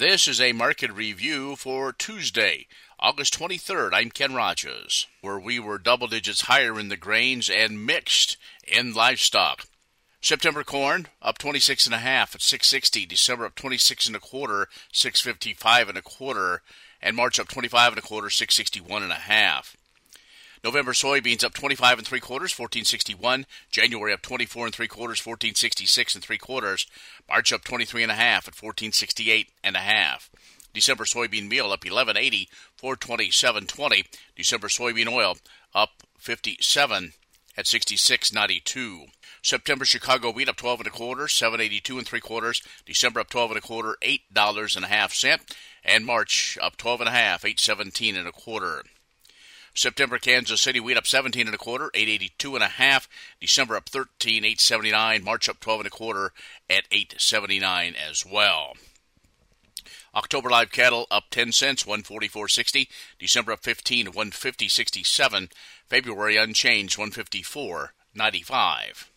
This is a market review for Tuesday, August 23rd. I'm Ken Rogers, where we were double digits higher in the grains and mixed in livestock. September corn up 26 and a half at 660. December up 26 and a quarter, 655 and a quarter, and March up 25 and a quarter, 661 and a half. November soybeans up 25 and three quarters, 1461. January up 24 and three quarters, 1466 and three quarters. March up 23 and a half at 1468 and a half. December soybean meal up 1180, 427.20. December soybean oil up 57 at 66.92. September Chicago wheat up 12 and a quarter, 782 and three quarters. December up 12 and a quarter, eight dollars and a half cent, and March up 12 and a half, 817 and a quarter. September Kansas City wheat up 17 and a quarter, 882 and a half. December up 13, 879. March up 12 and a quarter at 879 as well. October live cattle up 10 cents, 144.60. December up 15, 150.67. February unchanged, 154.95.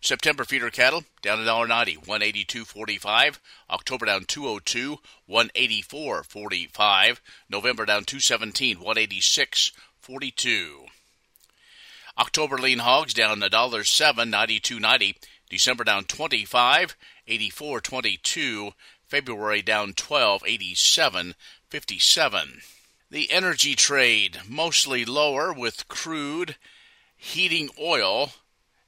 September feeder cattle down $1.90, 182.45. October down 202, 184.45. November down 217, 186.42. October lean hogs down $1.07, 92.90. December down 25, 84.22. February down 12, 87, 57. The energy trade mostly lower with crude, heating oil,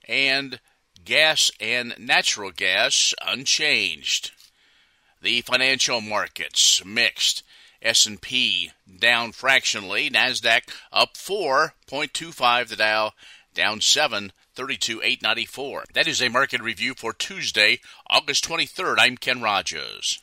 and gas and natural gas unchanged. The financial markets mixed. S&P down fractionally, Nasdaq up 4.25, the Dow down 7, 32,894. That is a market review for Tuesday, August 23rd. I'm Ken Rogers.